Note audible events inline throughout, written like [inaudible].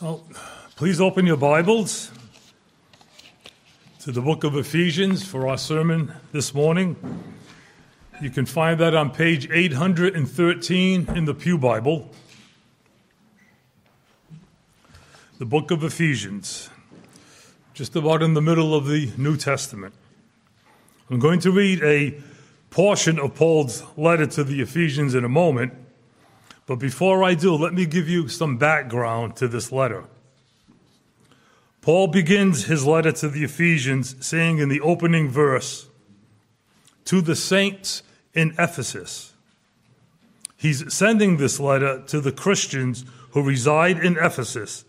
Well, please open your Bibles to the book of Ephesians for our sermon this morning. You can find that on page 813 in the Pew Bible. The book of Ephesians, just about in the middle of the New Testament. I'm going to read a portion of Paul's letter to the Ephesians in a moment. But before I do, let me give you some background to this letter. Paul begins his letter to the Ephesians saying in the opening verse, To the saints in Ephesus. He's sending this letter to the Christians who reside in Ephesus,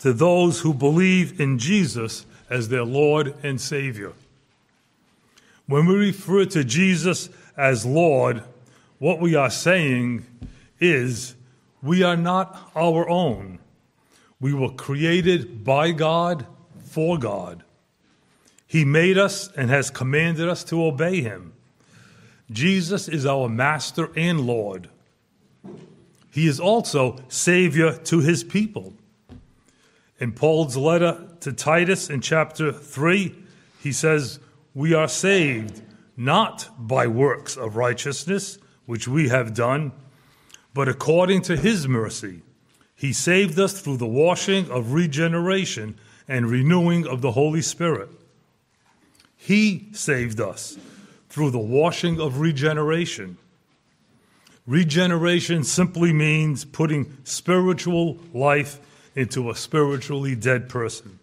to those who believe in Jesus as their Lord and Savior. When we refer to Jesus as Lord, what we are saying is we are not our own. We were created by God for God. He made us and has commanded us to obey Him. Jesus is our Master and Lord. He is also Savior to His people. In Paul's letter to Titus in chapter 3, he says, We are saved not by works of righteousness, which we have done but according to his mercy, he saved us through the washing of regeneration and renewing of the Holy Spirit. He saved us through the washing of regeneration. Regeneration simply means putting spiritual life into a spiritually dead person.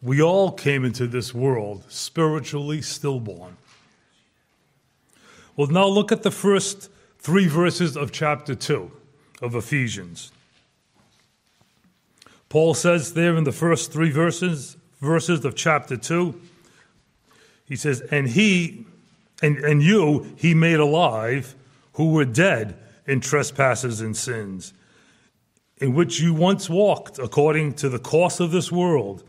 We all came into this world spiritually stillborn. Well, now look at the first three verses of chapter 2 of Ephesians. Paul says there in the first three verses, verses of chapter 2, he says, And he, and, and you, he made alive who were dead in trespasses and sins, in which you once walked according to the course of this world,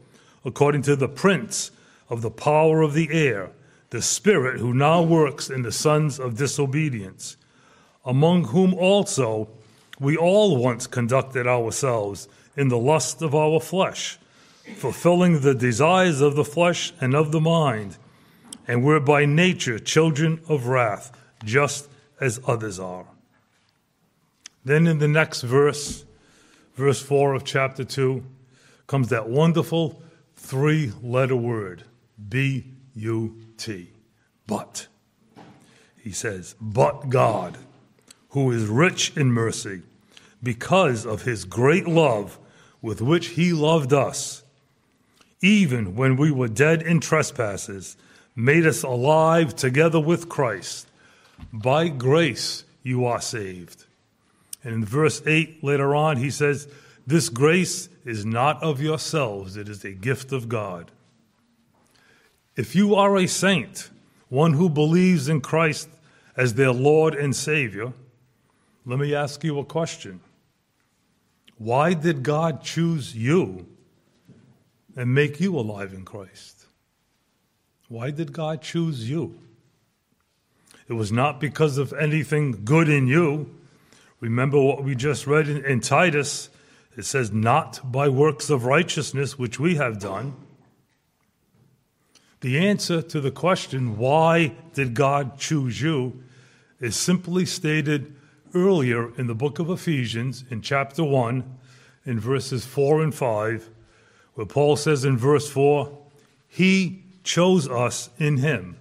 according to the prince of the power of the air, the spirit who now works in the sons of disobedience among whom also we all once conducted ourselves in the lust of our flesh, fulfilling the desires of the flesh and of the mind, and were by nature children of wrath, just as others are. Then in the next verse, verse 4 of chapter 2, comes that wonderful three letter word B U T. But. He says, but God who is rich in mercy, because of his great love with which he loved us, even when we were dead in trespasses, made us alive together with Christ. By grace you are saved. And in verse 8 later on, he says, This grace is not of yourselves, it is a gift of God. If you are a saint, one who believes in Christ as their Lord and Savior, let me ask you a question. Why did God choose you and make you alive in Christ? Why did God choose you? It was not because of anything good in you. Remember what we just read in, in, Titus. It says, Not by works of righteousness which we have done. The answer to the question, Why did God choose you? is simply stated earlier in the book of Ephesians, in chapter 1, in verses 4 and 5, where Paul says in verse 4, He chose us in Him,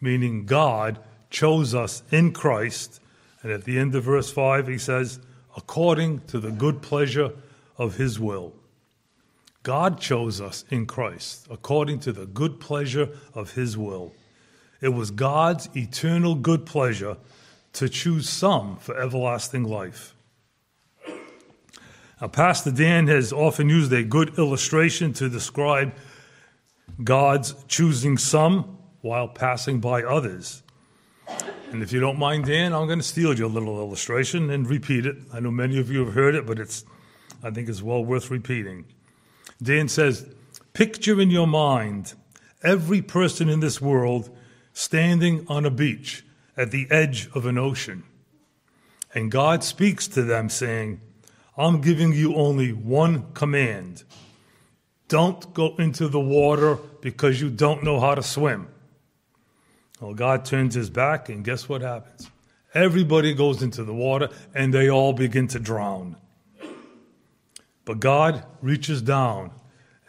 meaning God chose us in Christ. And at the end of verse 5, he says, according to the good pleasure of His will. God chose us in Christ according to the good pleasure of His will. It was God's eternal good pleasure to choose some for everlasting life. Now, Pastor Dan has often used a good illustration to describe God's choosing some while passing by others. And if you don't mind, Dan, I'm going to steal your little illustration and repeat it. I know many of you have heard it, but it's, I think it's well worth repeating. Dan says, Picture in your mind every person in this world standing on a beach at the edge of an ocean. And God speaks to them, saying, I'm giving you only one command. Don't go into the water because you don't know how to swim. Well, God turns his back, and guess what happens? Everybody goes into the water and they all begin to drown. But God reaches down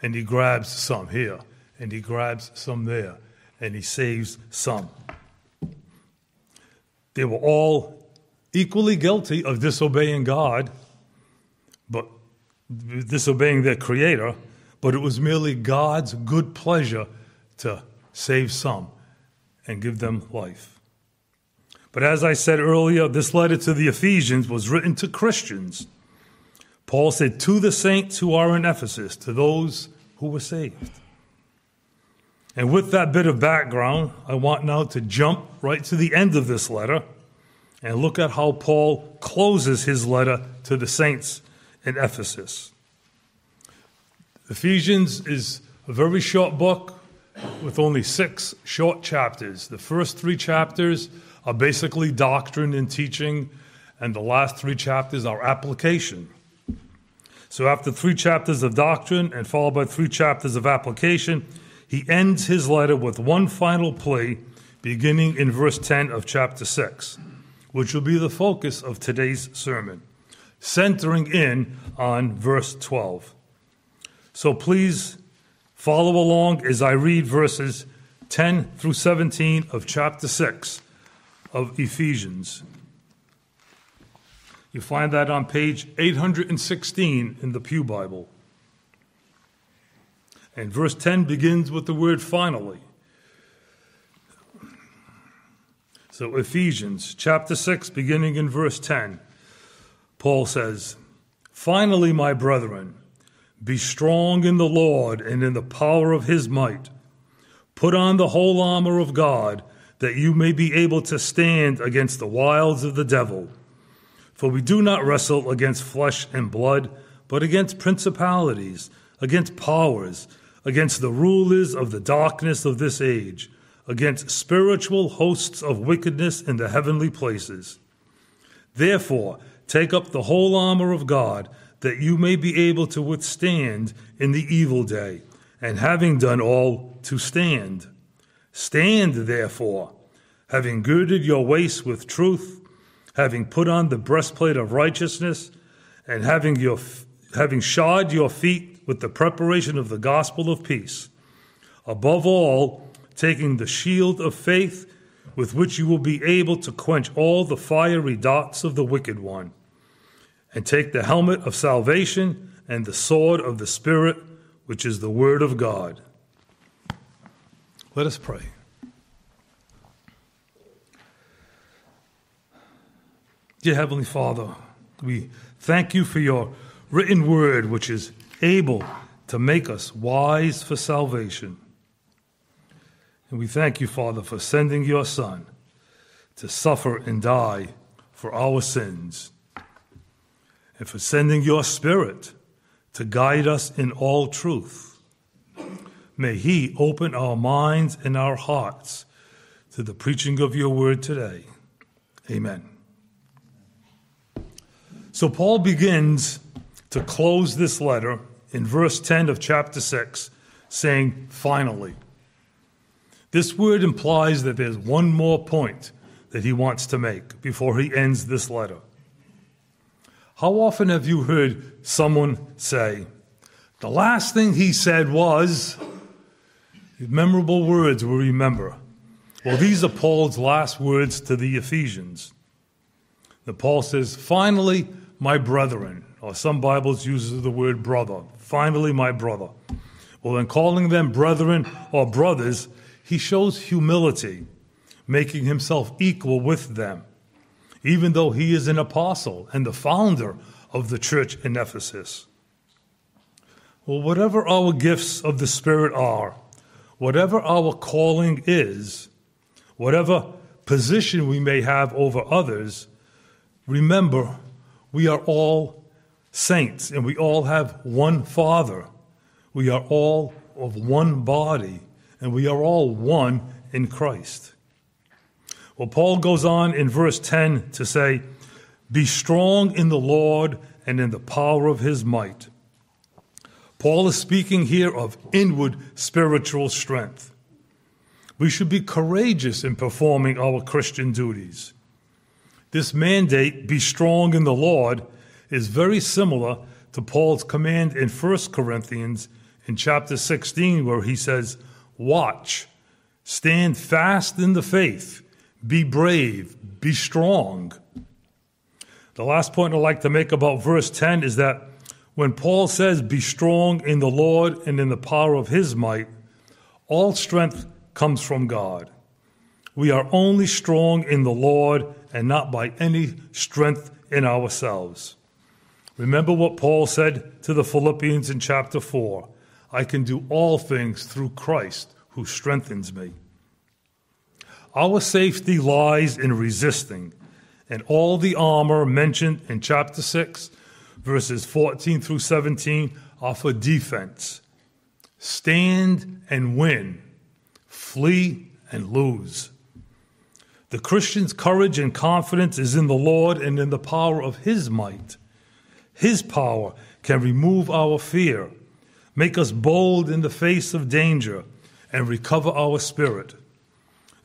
and he grabs some here and he grabs some there and he saves some. They were all equally guilty of disobeying God, but disobeying their creator, but it was merely God's good pleasure to save some and give them life. But as I said earlier, this letter to the Ephesians was written to Christians. Paul said, To the saints who are in Ephesus, to those who were saved. And with that bit of background, I want now to jump right to the end of this letter and look at how Paul closes his letter to the saints in Ephesus. Ephesians is a very short book with only six short chapters. The first three chapters are basically doctrine and teaching, and the last three chapters are application. So, after three chapters of doctrine and followed by three chapters of application, he ends his letter with one final plea beginning in verse 10 of chapter 6, which will be the focus of today's sermon, centering in on verse 12. So, please follow along as I read verses 10 through 17 of chapter 6 of Ephesians. You find that on page 816 in the Pew Bible. And verse 10 begins with the word finally. So, Ephesians chapter 6, beginning in verse 10, Paul says, Finally, my brethren, be strong in the Lord and in the power of his might. Put on the whole armor of God that you may be able to stand against the wiles of the devil. For we do not wrestle against flesh and blood, but against principalities, against powers, against the rulers of the darkness of this age, against spiritual hosts of wickedness in the heavenly places. Therefore, take up the whole armor of God, that you may be able to withstand in the evil day, and having done all, to stand. Stand, therefore, having girded your waist with truth, having put on the breastplate of righteousness, and having, your, having shod your feet with the preparation of the gospel of peace. Above all, taking the shield of faith, with which you will be able to quench all the fiery darts of the wicked one, and take the helmet of salvation and the sword of the Spirit, which is the word of God. Let us pray. Dear Heavenly Father, we thank you for your written word, which is able to make us wise for salvation. And we thank you, Father, for sending your Son to suffer and die for our sins, and for sending your Spirit to guide us in all truth. May He open our minds and our hearts to the preaching of your word today. Amen. So, Paul begins to close this letter in verse 10 of chapter 6, saying, finally. This word implies that there's one more point that he wants to make before he ends this letter. How often have you heard someone say, the last thing he said was, memorable words we remember. Well, these are Paul's last words to the Ephesians. The Paul says, Finally, my brethren, or some Bibles use the word brother. Finally, my brother. Well, in calling them brethren or brothers, he shows humility, making himself equal with them, even though he is an apostle and the founder of the church in Ephesus. Well, whatever our gifts of the Spirit are, whatever our calling is, whatever position we may have over others, remember we are all saints and we all have one Father. We are all of one body and we are all one in Christ. Well, Paul goes on in verse 10 to say, Be strong in the Lord and in the power of his might. Paul is speaking here of inward spiritual strength. We should be courageous in performing our Christian duties. This mandate, be strong in the Lord, is very similar to Paul's command in 1 Corinthians in chapter 16, where he says, Watch, stand fast in the faith, be brave, be strong. The last point I'd like to make about verse 10 is that when Paul says, Be strong in the Lord and in the power of his might, all strength comes from God. We are only strong in the Lord and not by any strength in ourselves. Remember what Paul said to the Philippians in chapter 4 I can do all things through Christ who strengthens me. Our safety lies in resisting, and all the armor mentioned in chapter 6 verses 14 through 17 are for defense. Stand and win, flee and lose. The Christian's courage and confidence is in the Lord and in the power of His might. His power can remove our fear, make us bold in the face of danger, and recover our spirit.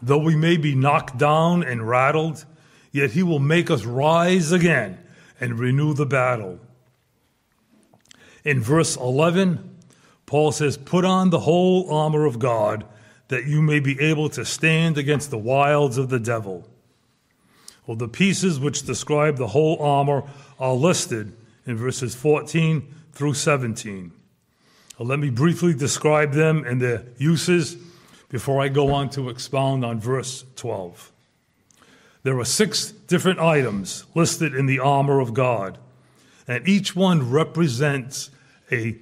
Though we may be knocked down and rattled, yet He will make us rise again and renew the battle. In verse 11, Paul says, Put on the whole armor of God that you may be able to stand against the wiles of the devil. Well, the pieces which describe the whole armor are listed in verses 14 through 17. Well, let me briefly describe them and their uses before I go on to expound on verse 12. There are six different items listed in the armor of God, and each one represents a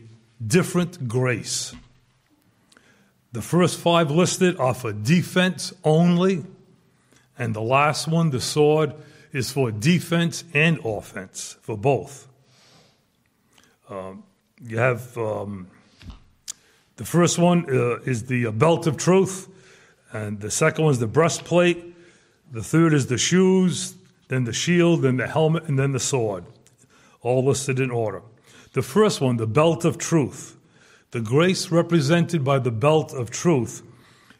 different grace. The first five listed are for defense only, and the last one, the sword, is for defense and offense, for both. Um, you have um, the first one uh, is the belt of truth, and the second one is the breastplate. The third is the shoes, then the shield, then the helmet, and then the sword, all listed in order. The first one, the belt of truth. The grace represented by the belt of truth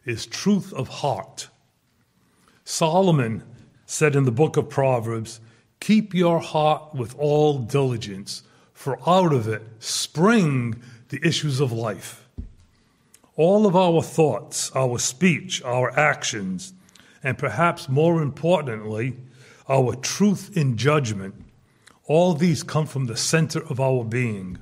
is truth of heart. Solomon said in the book of Proverbs, Keep your heart with all diligence, for out of it spring the issues of life. All of our thoughts, our speech, our actions, and perhaps more importantly, our truth in judgment all these come from the center of our being.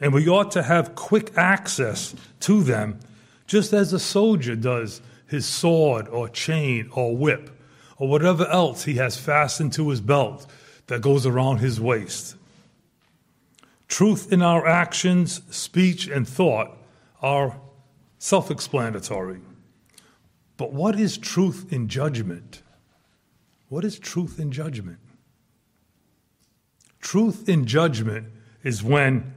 And we ought to have quick access to them, just as a soldier does his sword or chain or whip or whatever else he has fastened to his belt that goes around his waist. Truth in our actions, speech, and thought are self explanatory. But what is truth in judgment? What is truth in judgment? Truth in judgment is when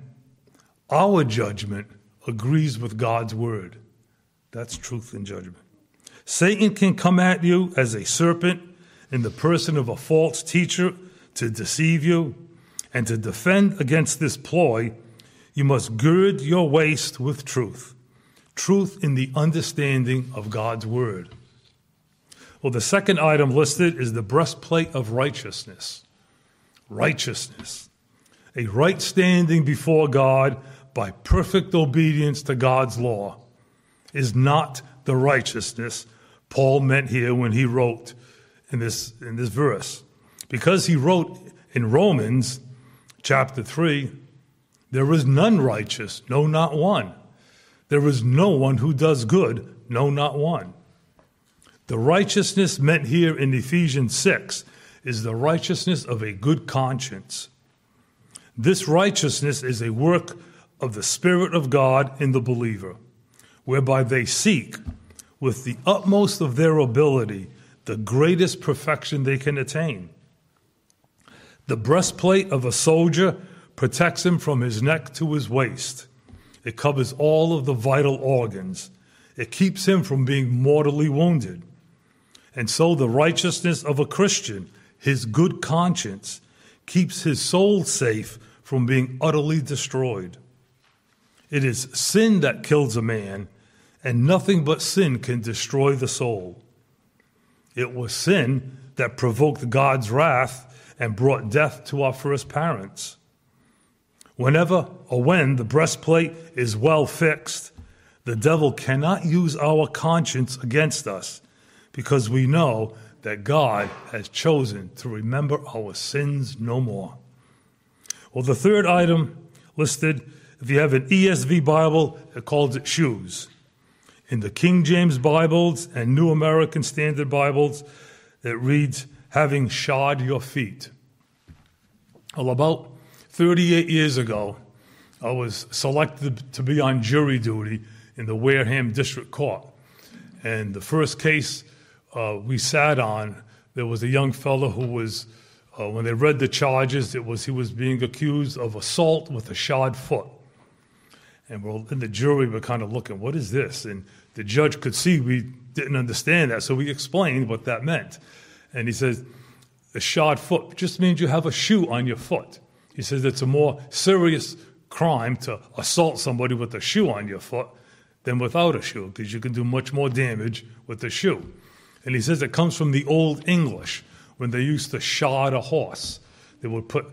our judgment agrees with God's word. That's truth in judgment. Satan can come at you as a serpent in the person of a false teacher to deceive you, and to defend against this ploy, you must gird your waist with truth. Truth in the understanding of God's word. Well, the second item listed is the breastplate of righteousness righteousness, a right standing before God by perfect obedience to God's law, is not the righteousness Paul meant here when he wrote in this, in this verse. Because he wrote in Romans chapter 3, there is none righteous, no, not one. There is no one who does good, no, not one. The righteousness meant here in Ephesians 6 is the righteousness of a good conscience. This righteousness is a work of the Spirit of God in the believer, whereby they seek, with the utmost of their ability, the greatest perfection they can attain. The breastplate of a soldier protects him from his neck to his waist. It covers all of the vital organs. It keeps him from being mortally wounded. And so the righteousness of a Christian his good conscience keeps his soul safe from being utterly destroyed. It is sin that kills a man, and nothing but sin can destroy the soul. It was sin that provoked God's wrath and brought death to our first parents. Whenever or when the breastplate is well fixed, the devil cannot use our conscience against us because we know that God has chosen to remember our sins no more. Well, the third item listed, if you have an ESV Bible, it calls it shoes. In the King James Bibles and New American Standard Bibles, it reads, having shod your feet. Well, about 38 years ago, I was selected to be on jury duty in the Wareham District Court. And the first case uh, we sat on, there was a young fellow who was, uh, when they read the charges, it was he was being accused of assault with a shod foot. And we're in the jury, we're kind of looking, what is this? And the judge could see we didn't understand that, so we explained what that meant. And he says, a shod foot just means you have a shoe on your foot. He says it's a more serious crime to assault somebody with a shoe on your foot than without a shoe, because you can do much more damage with the shoe. And he says it comes from the Old English when they used to shod a horse. They would put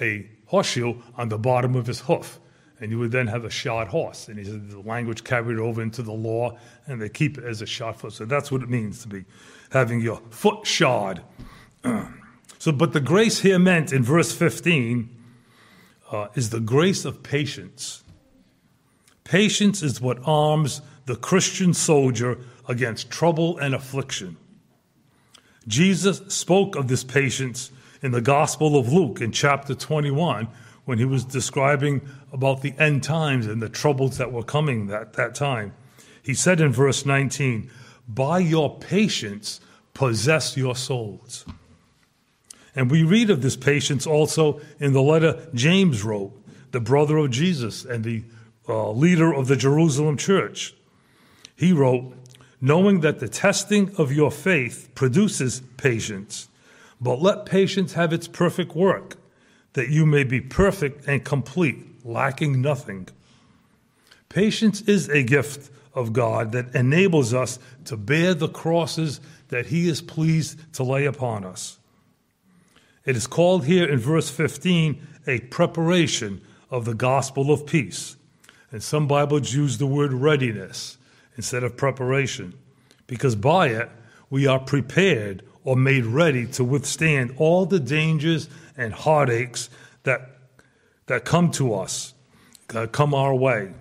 a horseshoe on the bottom of his hoof, and you would then have a shod horse. And he said the language carried over into the law, and they keep it as a shod foot. So that's what it means to be having your foot shod. [clears throat] so, but the grace here meant in verse 15 uh, is the grace of patience. Patience is what arms the Christian soldier against trouble and affliction. Jesus spoke of this patience in the Gospel of Luke in chapter 21 when he was describing about the end times and the troubles that were coming at that time. He said in verse 19, By your patience possess your souls. And we read of this patience also in the letter James wrote, the brother of Jesus and the uh, leader of the Jerusalem church. He wrote, knowing that the testing of your faith produces patience. But let patience have its perfect work, that you may be perfect and complete, lacking nothing. Patience is a gift of God that enables us to bear the crosses that He is pleased to lay upon us. It is called here in verse 15 a preparation of the gospel of peace. And some Bibles use the word readiness instead of preparation, because by it we are prepared or made ready to withstand all the dangers and heartaches that, that come to us, that come our way.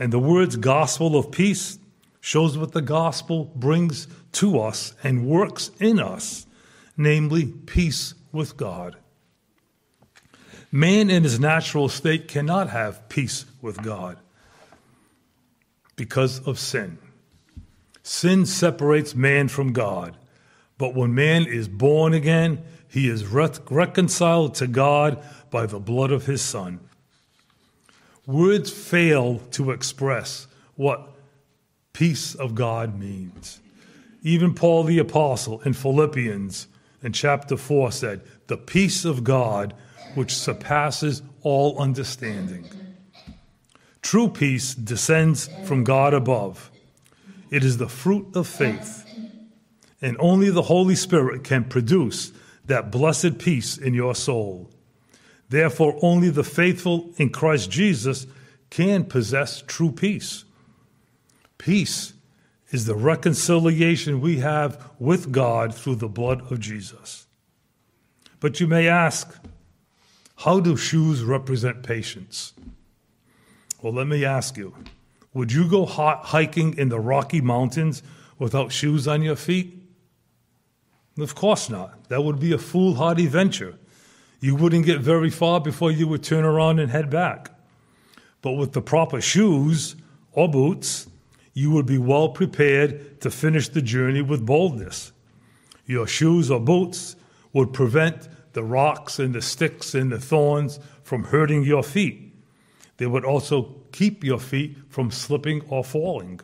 And the words gospel of peace shows what the gospel brings to us and works in us, namely peace with God. Man in his natural state cannot have peace with God because of sin. Sin separates man from God. But when man is born again, he is reconciled to God by the blood of his Son. Words fail to express what peace of God means. Even Paul the Apostle in Philippians in chapter 4 said, The peace of God which surpasses all understanding. True peace descends from God above. It is the fruit of faith. And only the Holy Spirit can produce that blessed peace in your soul. Therefore, only the faithful in Christ Jesus can possess true peace. Peace is the reconciliation we have with God through the blood of Jesus. But you may ask, how do shoes represent patience? Well, let me ask you would you go hiking in the Rocky Mountains without shoes on your feet? Of course not. That would be a foolhardy venture. You wouldn't get very far before you would turn around and head back. But with the proper shoes or boots, you would be well prepared to finish the journey with boldness. Your shoes or boots would prevent the rocks and the sticks and the thorns from hurting your feet. They would also keep your feet from slipping or falling.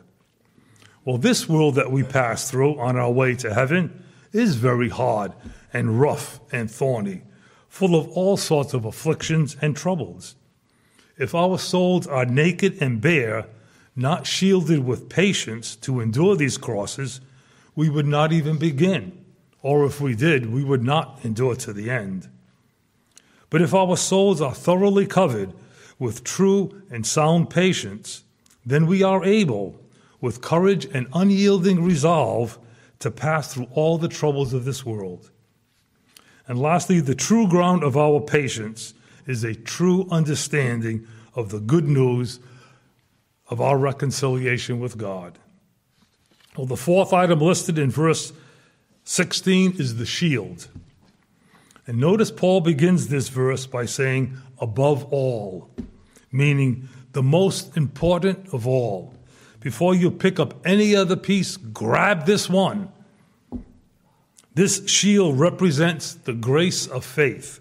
Well, this world that we pass through on our way to heaven is very hard and rough and thorny, full of all sorts of afflictions and troubles. If our souls are naked and bare, not shielded with patience to endure these crosses, we would not even begin, or if we did, we would not endure to the end. But if our souls are thoroughly covered with true and sound patience, then we are able, with courage and unyielding resolve, to pass through all the troubles of this world. And lastly, the true ground of our patience is a true understanding of the good news of our reconciliation with God. Well, the fourth item listed in verse 16 is the shield. And notice Paul begins this verse by saying, above all, meaning the most important of all. Before you pick up any other piece, grab this one. This shield represents the grace of faith.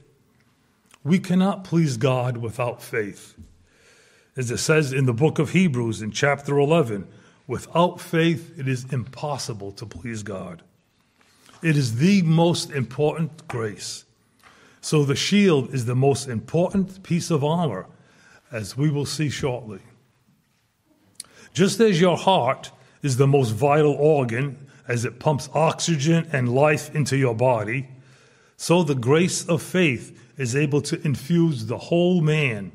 We cannot please God without faith. As it says in the book of Hebrews in chapter 11, without faith it is impossible to please God. It is the most important grace. So the shield is the most important piece of armor, as we will see shortly. Just as your heart is the most vital organ, as it pumps oxygen and life into your body, so the grace of faith is able to infuse the whole man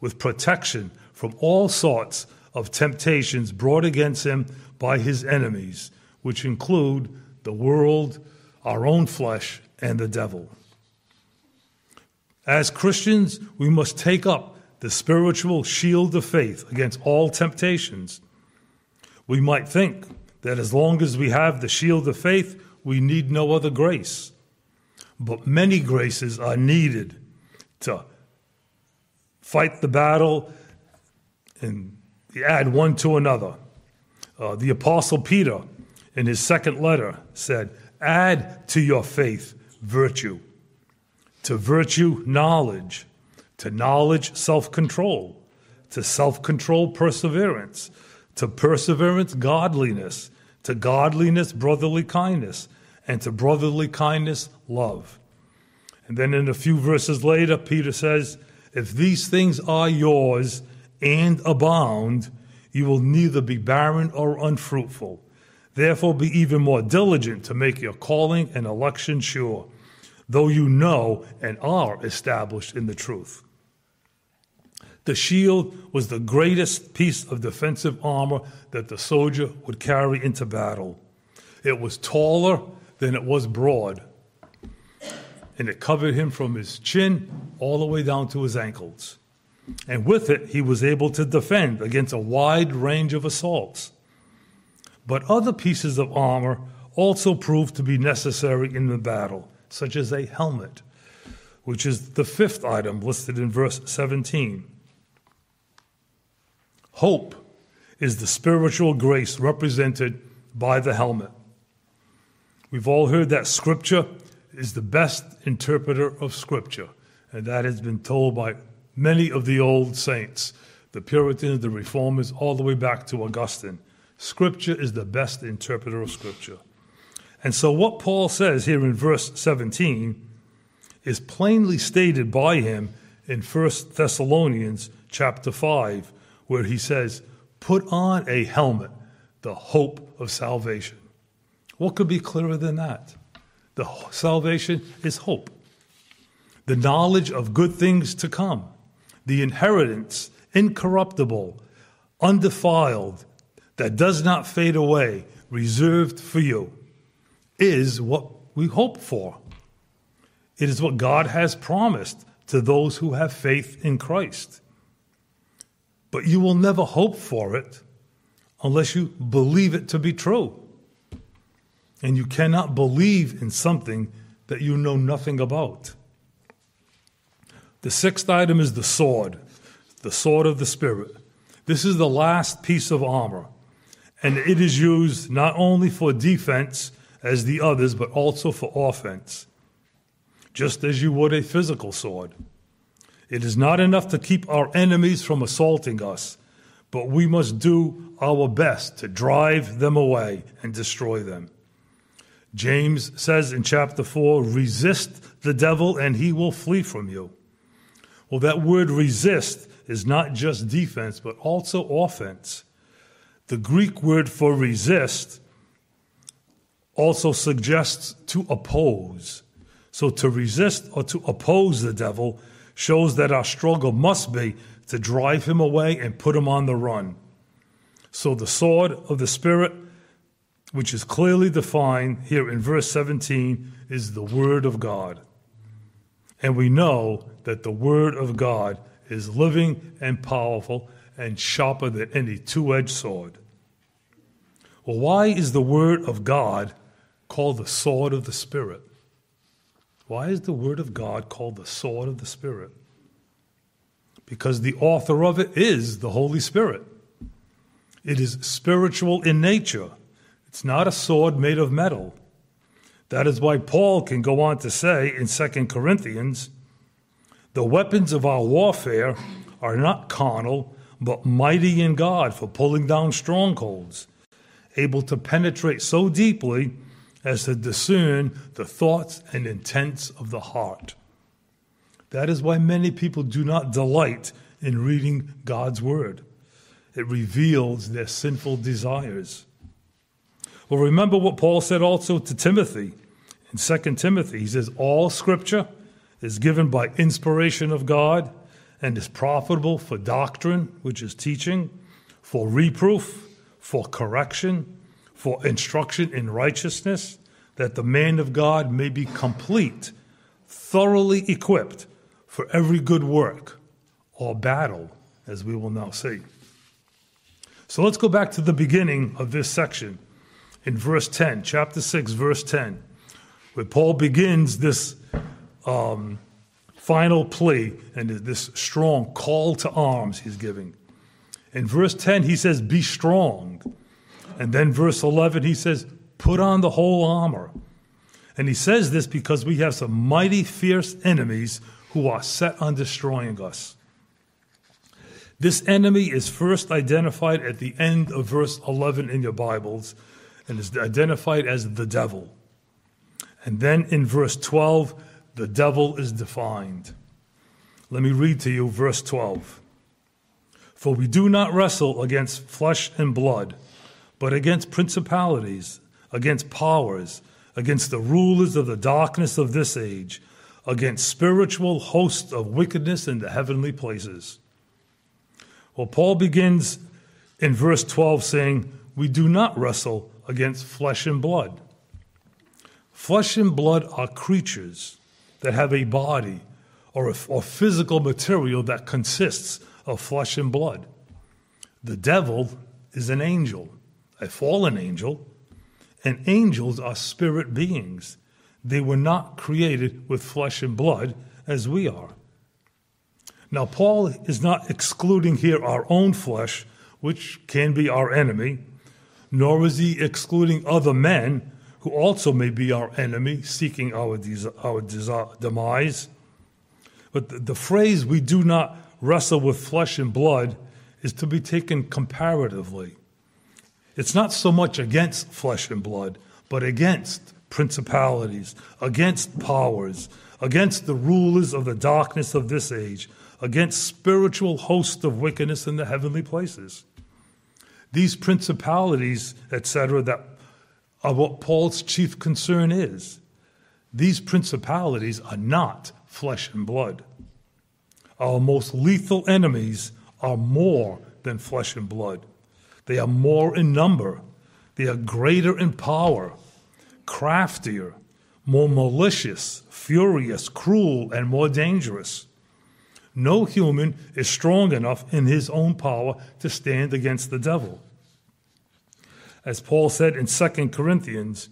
with protection from all sorts of temptations brought against him by his enemies, which include the world, our own flesh, and the devil. As Christians, we must take up the spiritual shield of faith against all temptations. We might think that as long as we have the shield of faith, we need no other grace. But many graces are needed to fight the battle and add one to another. Uh, the Apostle Peter, in his second letter, said, Add to your faith virtue to virtue, knowledge, to knowledge, self control, to self control, perseverance, to perseverance, godliness, to godliness, brotherly kindness, and to brotherly kindness, love. And then in a few verses later, Peter says, If these things are yours and abound, you will neither be barren or unfruitful. Therefore, be even more diligent to make your calling and election sure though you know and are established in the truth. The shield was the greatest piece of defensive armor that the soldier would carry into battle. It was taller than it was broad, and it covered him from his chin all the way down to his ankles. And with it, he was able to defend against a wide range of assaults. But other pieces of armor also proved to be necessary in the battle such as a helmet, which is the fifth item listed in verse 17. Hope is the spiritual grace represented by the helmet. We've all heard that Scripture is the best interpreter of Scripture, and that has been told by many of the old saints, the Puritans, the Reformers, all the way back to Augustine. Scripture is the best interpreter of Scripture. And so, what Paul says here in verse 17 is plainly stated by him in 1 Thessalonians chapter 5, where he says, Put on a helmet, the hope of salvation. What could be clearer than that? The salvation is hope, the knowledge of good things to come, the inheritance, incorruptible, undefiled, that does not fade away, reserved for you is what we hope for. It is what God has promised to those who have faith in Christ. But you will never hope for it unless you believe it to be true. And you cannot believe in something that you know nothing about. The sixth item is the sword, the sword of the Spirit. This is the last piece of armor, and it is used not only for defense as the others, but also for offense, just as you would a physical sword. It is not enough to keep our enemies from assaulting us, but we must do our best to drive them away and destroy them. James says in chapter 4 resist the devil, and he will flee from you. Well, that word resist is not just defense, but also offense. The Greek word for resist also suggests to oppose. So to resist or to oppose the devil shows that our struggle must be to drive him away and put him on the run. So the sword of the Spirit, which is clearly defined here in verse 17, is the Word of God. And we know that the Word of God is living and powerful and sharper than any two edged sword. Well, why is the Word of God called the sword of the Spirit? Why is the Word of God called the sword of the Spirit? Because the author of it is the Holy Spirit. It is spiritual in nature. It's not a sword made of metal. That is why Paul can go on to say in 2 Corinthians the weapons of our warfare are not carnal, but mighty in God for pulling down strongholds, able to penetrate so deeply as to discern the thoughts and intents of the heart. That is why many people do not delight in reading God's Word. It reveals their sinful desires. Well, remember what Paul said also to Timothy in 2 Timothy. He says, All scripture is given by inspiration of God and is profitable for doctrine, which is teaching, for reproof, for correction, for instruction in righteousness, that the man of God may be complete, thoroughly equipped for every good work or battle, as we will now see. So let's go back to the beginning of this section in verse 10, chapter 6, verse 10, where Paul begins this um, final plea and this strong call to arms he's giving. In verse 10, he says, Be strong. And then verse 11, he says, Put on the whole armor. And he says this because we have some mighty fierce enemies who are set on destroying us. This enemy is first identified at the end of verse 11 in your Bibles and is identified as the devil. And then in verse 12, the devil is defined. Let me read to you verse 12. For we do not wrestle against flesh and blood, but against principalities, against powers, against the rulers of the darkness of this age, against spiritual hosts of wickedness in the heavenly places. Well, Paul begins in verse 12 saying, We do not wrestle against flesh and blood. Flesh and blood are creatures that have a body or, a, or physical material that consists of flesh and blood. The devil is an angel, a fallen angel, and angels are spirit beings. They were not created with flesh and blood as we are. Now, Paul is not excluding here our own flesh, which can be our enemy, nor is he excluding other men who also may be our enemy, seeking our, our demise. But the, the phrase, we do not wrestle with flesh and blood, is to be taken comparatively. It's not so much against flesh and blood, but against principalities, against powers, against the rulers of the darkness of this age, against spiritual hosts of wickedness in the heavenly places. These principalities, etc., that are what Paul's chief concern is. These principalities are not flesh and blood. Our most lethal enemies are more than flesh and blood. They are more in number. They are greater in power, craftier, more malicious, furious, cruel, and more dangerous. No human is strong enough in his own power to stand against the devil. As Paul said in 2 Corinthians,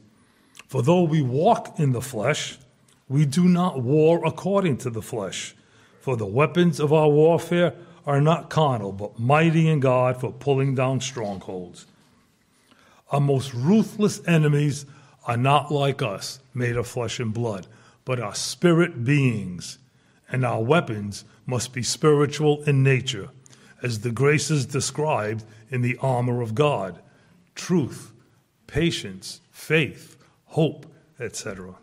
for though we walk in the flesh, we do not war according to the flesh. For the weapons of our warfare are not carnal, but mighty in God for pulling down strongholds. Our most ruthless enemies are not like us, made of flesh and blood, but are spirit beings, and our weapons must be spiritual in nature, as the graces described in the armor of God truth, patience, faith, hope, etc.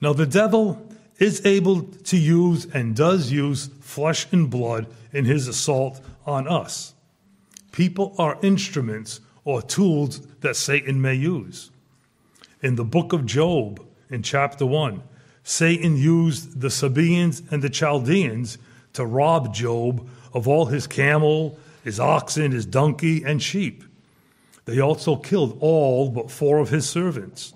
Now, the devil is able to use and does use flesh and blood in his assault on us. People are instruments or tools that Satan may use. In the book of Job, in chapter 1, Satan used the Sabaeans and the Chaldeans to rob Job of all his camel, his oxen, his donkey, and sheep. They also killed all but four of his servants.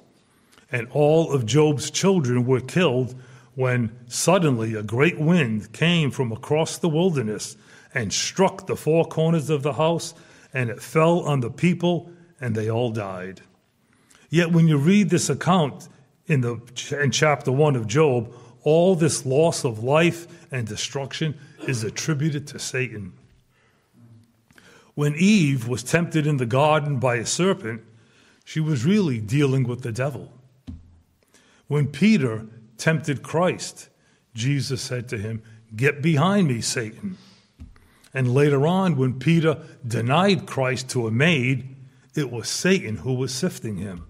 And all of Job's children were killed when suddenly a great wind came from across the wilderness and struck the four corners of the house, and it fell on the people, and they all died. Yet when you read this account in, the, in chapter 1 of Job, all this loss of life and destruction is attributed to Satan. When Eve was tempted in the garden by a serpent, she was really dealing with the devil. When Peter tempted Christ, Jesus said to him, Get behind me, Satan. And later on, when Peter denied Christ to a maid, it was Satan who was sifting him.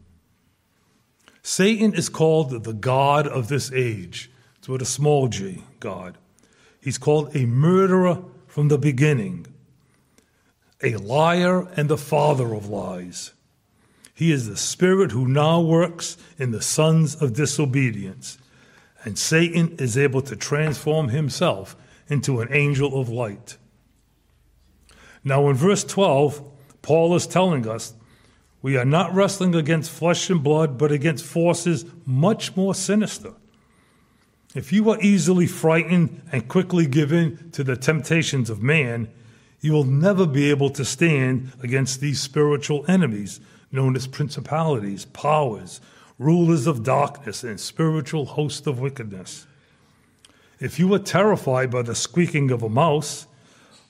Satan is called the God of this age. It's with a small g, God. He's called a murderer from the beginning, a liar and the father of lies. He is the spirit who now works in the sons of disobedience, and Satan is able to transform himself into an angel of light. Now, in verse 12, Paul is telling us we are not wrestling against flesh and blood, but against forces much more sinister. If you are easily frightened and quickly give in to the temptations of man, you will never be able to stand against these spiritual enemies known as principalities, powers, rulers of darkness, and spiritual hosts of wickedness. If you are terrified by the squeaking of a mouse,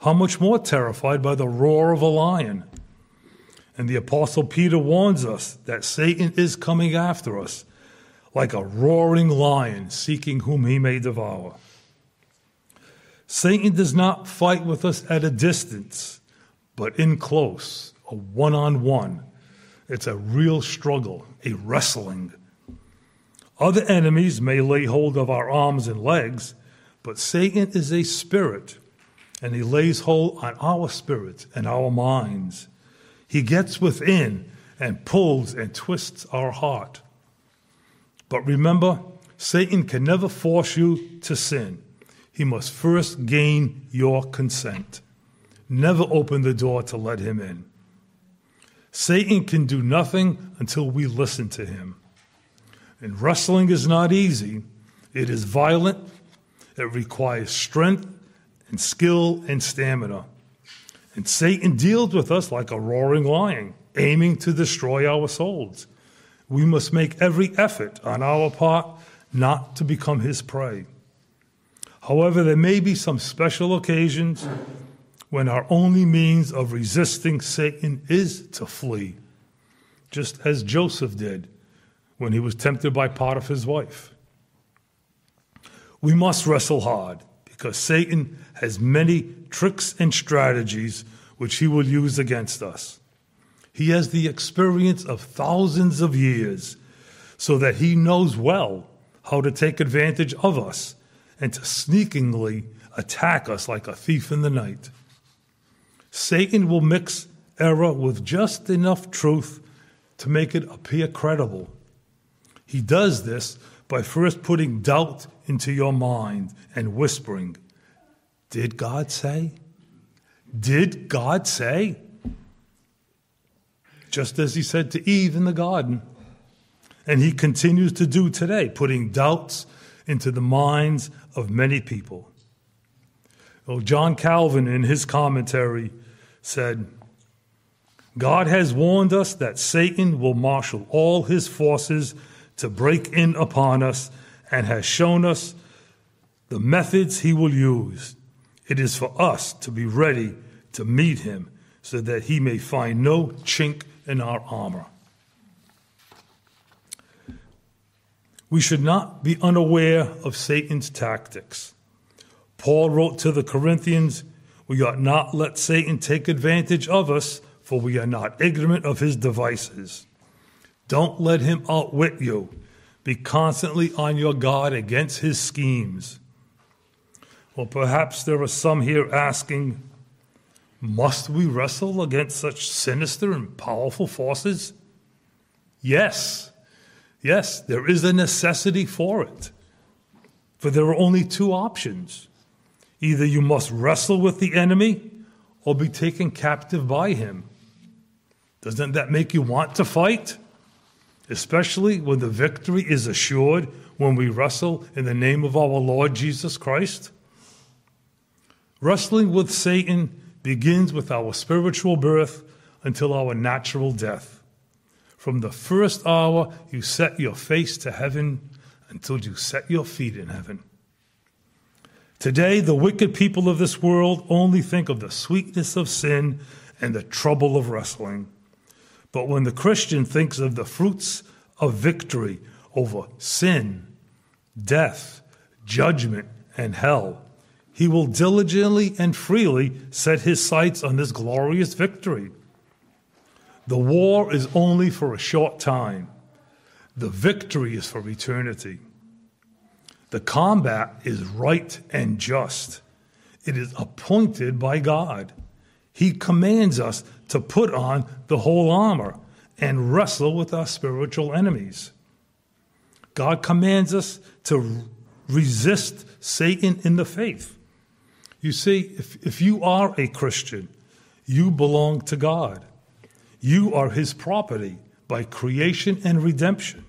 how much more terrified by the roar of a lion? And the Apostle Peter warns us that Satan is coming after us like a roaring lion seeking whom he may devour. Satan does not fight with us at a distance, but in close, a one on one. It's a real struggle, a wrestling. Other enemies may lay hold of our arms and legs, but Satan is a spirit, and he lays hold on our spirits and our minds. He gets within and pulls and twists our heart. But remember, Satan can never force you to sin. He must first gain your consent. Never open the door to let him in. Satan can do nothing until we listen to him. And wrestling is not easy, it is violent, it requires strength and skill and stamina. And Satan deals with us like a roaring lion, aiming to destroy our souls. We must make every effort on our part not to become his prey. However, there may be some special occasions when our only means of resisting Satan is to flee, just as Joseph did when he was tempted by Potiphar's wife. We must wrestle hard because Satan has many tricks and strategies which he will use against us. He has the experience of thousands of years, so that he knows well how to take advantage of us and to sneakingly attack us like a thief in the night. Satan will mix error with just enough truth to make it appear credible. He does this by first putting doubt into your mind and whispering, Did God say? Did God say? Just as he said to Eve in the garden. And he continues to do today, putting doubts into the minds of many people. Oh, John Calvin, in his commentary, said, God has warned us that Satan will marshal all his forces to break in upon us and has shown us the methods he will use. It is for us to be ready to meet him so that he may find no chink in our armor. We should not be unaware of Satan's tactics. Paul wrote to the Corinthians, We ought not let Satan take advantage of us, for we are not ignorant of his devices. Don't let him outwit you, Be constantly on your guard against his schemes. Or perhaps there are some here asking, must we wrestle against such sinister and powerful forces? Yes, yes, there is a necessity for it. For there are only two options either you must wrestle with the enemy or be taken captive by him. Doesn't that make you want to fight? Especially when the victory is assured when we wrestle in the name of our Lord Jesus Christ? Wrestling with Satan begins with our spiritual birth until our natural death. From the first hour you set your face to heaven until you set your feet in heaven. Today, the wicked people of this world only think of the sweetness of sin and the trouble of wrestling. But when the Christian thinks of the fruits of victory over sin, death, judgment, and hell, he will diligently and freely set his sights on this glorious victory. The war is only for a short time, the victory is for eternity. The combat is right and just. It is appointed by God. He commands us to put on the whole armor and wrestle with our spiritual enemies. God commands us to resist Satan in the faith. You see, if, if you are a Christian, you belong to God. You are his property by creation and redemption.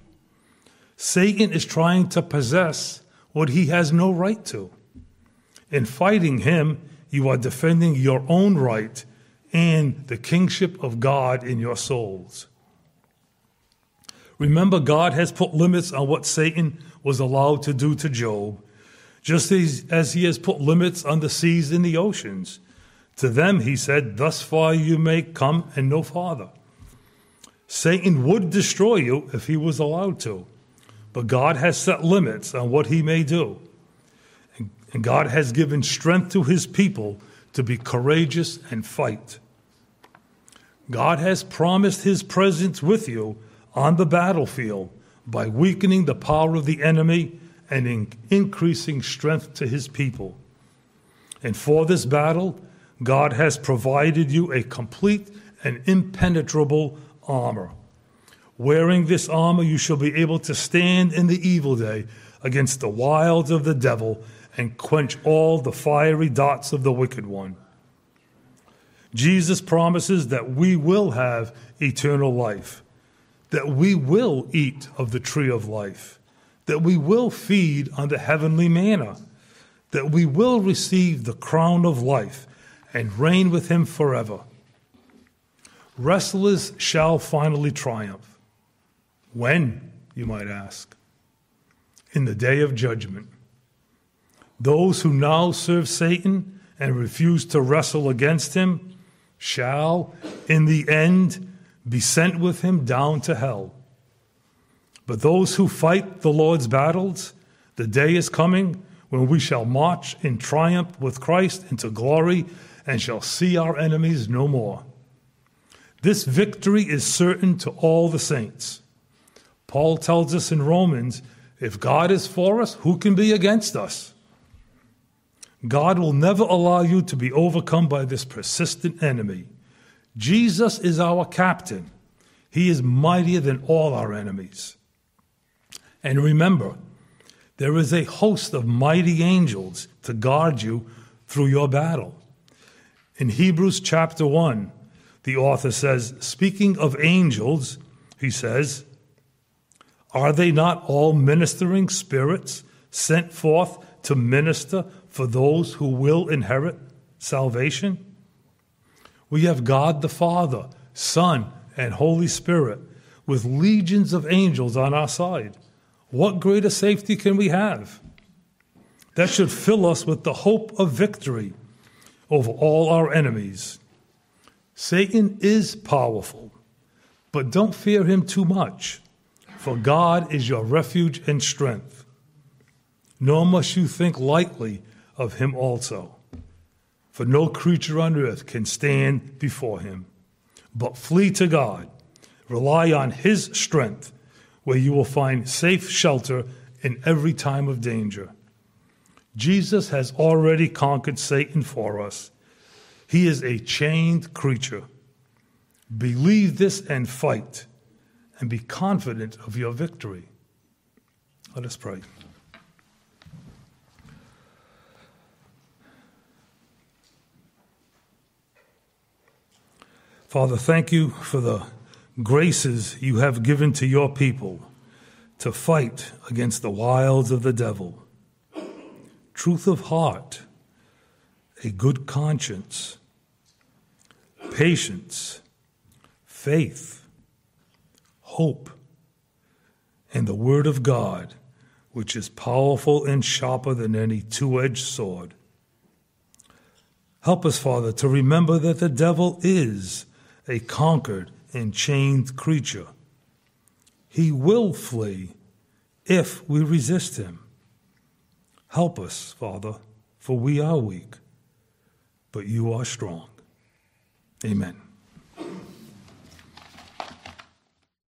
Satan is trying to possess what he has no right to. In fighting him, you are defending your own right and the kingship of God in your souls. Remember, God has put limits on what Satan was allowed to do to Job, just as, as he has put limits on the seas and the oceans. To them, he said, Thus far you may come and no farther. Satan would destroy you if he was allowed to. But God has set limits on what he may do. And God has given strength to his people to be courageous and fight. God has promised his presence with you on the battlefield by weakening the power of the enemy and in increasing strength to his people. And for this battle, God has provided you a complete and impenetrable armor. Wearing this armor, you shall be able to stand in the evil day against the wiles of the devil and quench all the fiery darts of the wicked one. Jesus promises that we will have eternal life, that we will eat of the tree of life, that we will feed on the heavenly manna, that we will receive the crown of life and reign with him forever. Wrestlers shall finally triumph. When, you might ask? In the day of judgment. Those who now serve Satan and refuse to wrestle against him shall, in the end, be sent with him down to hell. But those who fight the Lord's battles, the day is coming when we shall march in triumph with Christ into glory and shall see our enemies no more. This victory is certain to all the saints. Paul tells us in Romans if God is for us, who can be against us? God will never allow you to be overcome by this persistent enemy. Jesus is our captain. He is mightier than all our enemies. And remember, there is a host of mighty angels to guard you through your battle. In Hebrews chapter 1, the author says, speaking of angels, he says, are they not all ministering spirits sent forth to minister for those who will inherit salvation? We have God the Father, Son, and Holy Spirit with legions of angels on our side. What greater safety can we have? That should fill us with the hope of victory over all our enemies. Satan is powerful, but don't fear him too much for God is your refuge and strength. Nor must you think lightly of him also, for no creature on earth can stand before him. But flee to God, rely on his strength, where you will find safe shelter in every time of danger. Jesus has already conquered Satan for us. He is a chained creature. Believe this and fight, and be confident of your victory. Let us pray. Father, thank you for the graces you have given to your people to fight against the wiles of the devil. Truth of heart, a good conscience, patience, faith, hope, and the Word of God, which is powerful and sharper than any two edged sword. Help us, Father, to remember that the devil is a conquered and chained creature. He will flee if we resist him. Help us, Father, for we are weak, but you are strong. Amen.